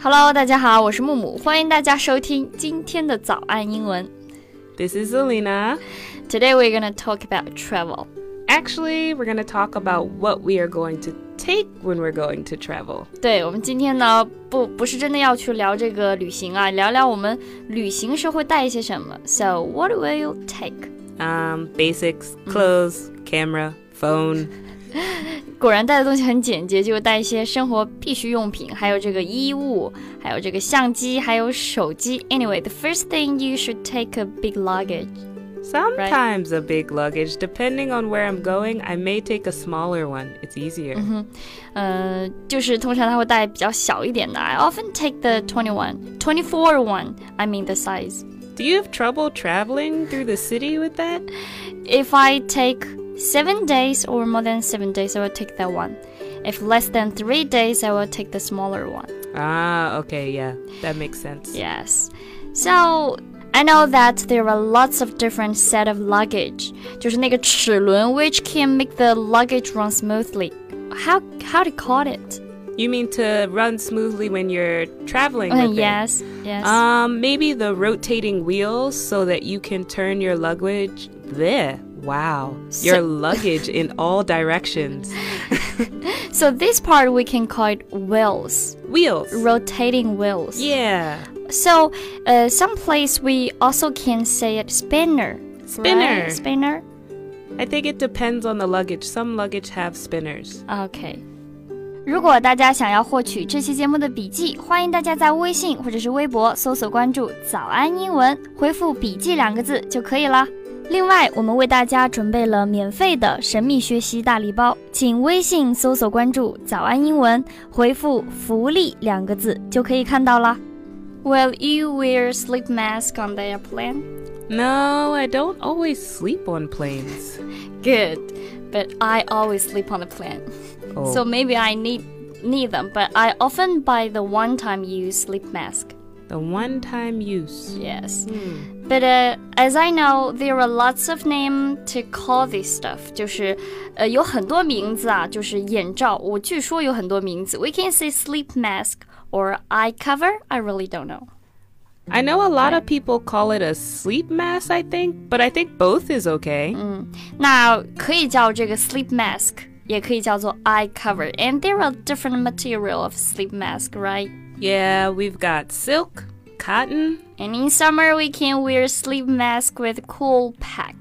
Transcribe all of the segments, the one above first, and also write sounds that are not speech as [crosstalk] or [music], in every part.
Hello，大家好，我是木木，欢迎大家收听今天的早安英文。 This is Zelina. Today we're gonna talk about travel. Actually, we're going to talk about what we are going to take when we're going to travel. 对，我们今天呢，不不是真的要去聊这个旅行啊，聊聊我们旅行时会带一些什么。So what will you take？ Um, basics, clothes, camera, phone. [laughs] [laughs] 果然带的东西很简洁，就带一些生活必需用品，还有这个衣物，还有这个相机，还有手机。Anyway, the first thing you should take a big luggage. Sometimes a big luggage. Depending on where I'm going, I may take a smaller one. It's easier. 呃，就是通常他会带比较小一点的。I often take the twenty one, twenty four one. I mean the size. Do you have trouble traveling through the city with that? If I take seven days or more than seven days, I will take that one. If less than three days, I will take the smaller one. Ah, okay, yeah. That makes sense. Yes. So I know that there are lots of different set of luggage. 就是那个齿轮 which can make the luggage run smoothly. How how to call it? You mean to run smoothly when you're traveling Uh, with it? yes, yes. Um, maybe the rotating wheels so that you can turn your luggage there. Wow. Your So- luggage in all directions. [laughs] so this part we can call it wheels, Wheels. rotating wheels. Yeah. So, uh, some place we also can say it spinner. Spinner. Right? Spinner. I think it depends on the luggage. Some luggage have spinners. OK。如果大家想要获取这期节目的笔记，欢迎大家在微信或者是微博搜索关注“早安英文”，回复“笔记”两个字就可以了。 另外，我们为大家准备了免费的神秘学习大礼包，请微信搜索关注“早安英文”，回复“福利”两个字就可以看到啦。Will you wear sleep mask on the airplane? No, I don't always sleep on planes. Good, but I always sleep on the plane. Oh. So maybe I need need them, but I often buy the one-time use sleep mask. the one-time use. Yes. But uh, as I know, there are lots of name to call this stuff. 就是呃有很多名字啊，就是眼罩。我据说有很多名字。We can say sleep mask or eye cover. I really don't know. I know a lot of people call it a sleep mask, I think, but I think both is okay. 那可以叫这个 sleep mask，也可以叫做 eye cover. And there are different material of sleep mask, right? Yeah, we've got silk, cotton. And in summer, we can wear sleep mask with cool pack.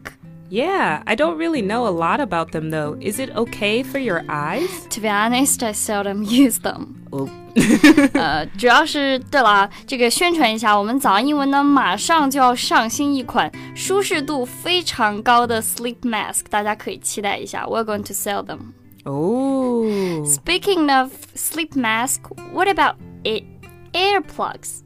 Yeah, I don't really know a lot about them though. Is it okay for your eyes? To be honest, I seldom [laughs] use them. Oh. [laughs] 呃，主要是对了啊，这个宣传一下，我们早安英文呢马上就要上新一款舒适度非常高的 sleep mask，大家可以期待一下。We're going to sell them. Oh. Speaking of sleep mask, what about it? Earplugs.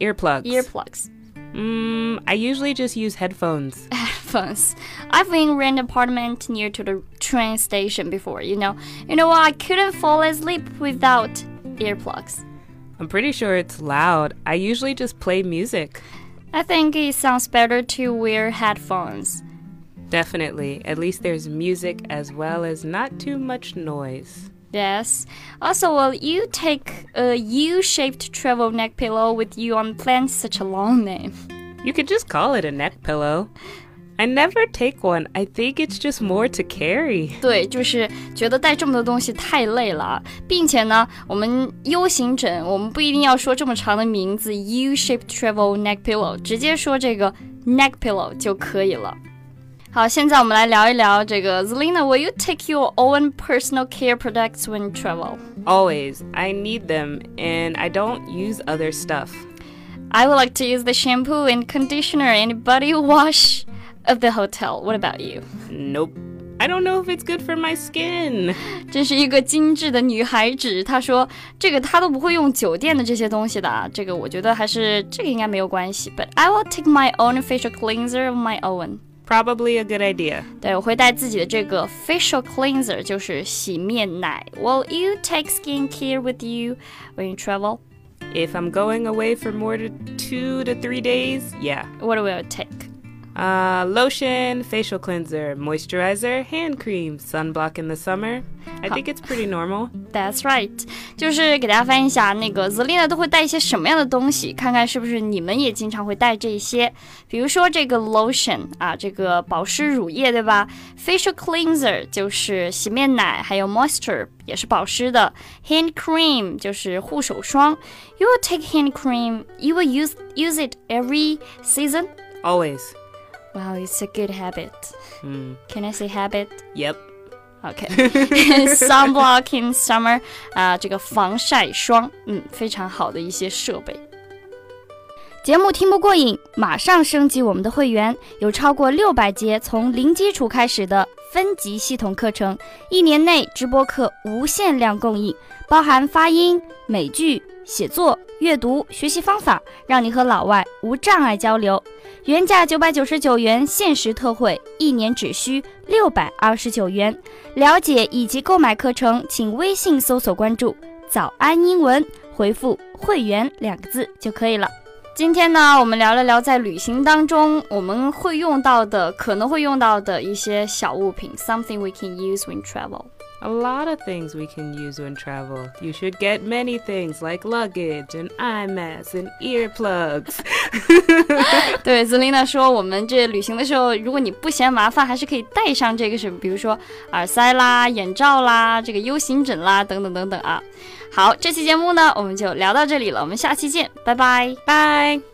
Earplugs. Earplugs. Mm, I usually just use headphones. [laughs] Headphones. I've been rent apartment near to the train station before. You know, you know what? I couldn't fall asleep without earplugs. I'm pretty sure it's loud. I usually just play music. I think it sounds better to wear headphones. Definitely. At least there's music as well as not too much noise. Yes. Also, will you take a U-shaped travel neck pillow with you on plane? Such a long name. You could just call it a neck pillow. I never take one. I think it's just more to carry. 对，就是觉得带这么多东西太累了，并且呢，我们 U 型枕，我们不一定要说这么长的名字 U-shaped travel neck pillow，直接说这个 neck pillow 就可以了。 好，现在我们来聊一聊这个 Zelina，Will you take your own personal care products when you travel? Always. I need them and I don't use other stuff. I would like to use the shampoo and conditioner and body wash of the hotel. What about you? Nope. I don't know if it's good for my skin. 真是一个精致的女孩子。她说这个她都不会用酒店的这些东西的啊，这个我觉得还是这个应该没有关系。But I will take my own facial cleanser of my own. Probably a good idea. 对，我会带自己的这个 facial cleanser，就是洗面奶。Will you take skincare with you when you travel? If I'm going away for more than two to three days, yeah. What will you take? Uh, lotion, facial cleanser, moisturizer, hand cream, sunblock in the summer. I think it's pretty normal. That's right，就是给大家翻译一下，那个 Zelina 都会带一些什么样的东西，看看是不是你们也经常会带这些。比如说这个 lotion 啊，这个保湿乳液，对吧？Facial cleanser 就是洗面奶，还有 moisture 也是保湿的。Hand cream 就是护手霜。You will take hand cream. You will use use it every season. Always. Wow, it's a good habit. Mm. Can I say habit? Yep. OK, [laughs] sunblock in summer 啊、这个防晒霜，嗯，非常好的一些设备。节目听不过瘾，马上升级我们的会员，有超过六百节从零基础开始的分级系统课程，一年内直播课无限量供应，包含发音、美剧、写作、阅读、学习方法，让你和老外无障碍交流。原价九百九十九元，限时特惠，一年只需六百二十九元。了解以及购买课程，请微信搜索关注“早安英文”，回复“会员”两个字就可以了。今天呢，我们聊了聊在旅行当中我们会用到的、可能会用到的一些小物品，something we can use when travel。A lot of things we can use when travel. You should get many things like luggage and eye masks and earplugs. [laughs] [laughs] 对，Zelina 说，我们这旅行的时候，如果你不嫌麻烦，还是可以带上这个什么，比如说耳塞啦、眼罩啦、这个 U 型枕啦，等等等等啊。好，这期节目呢，我们就聊到这里了，我们下期见，拜拜。 Bye.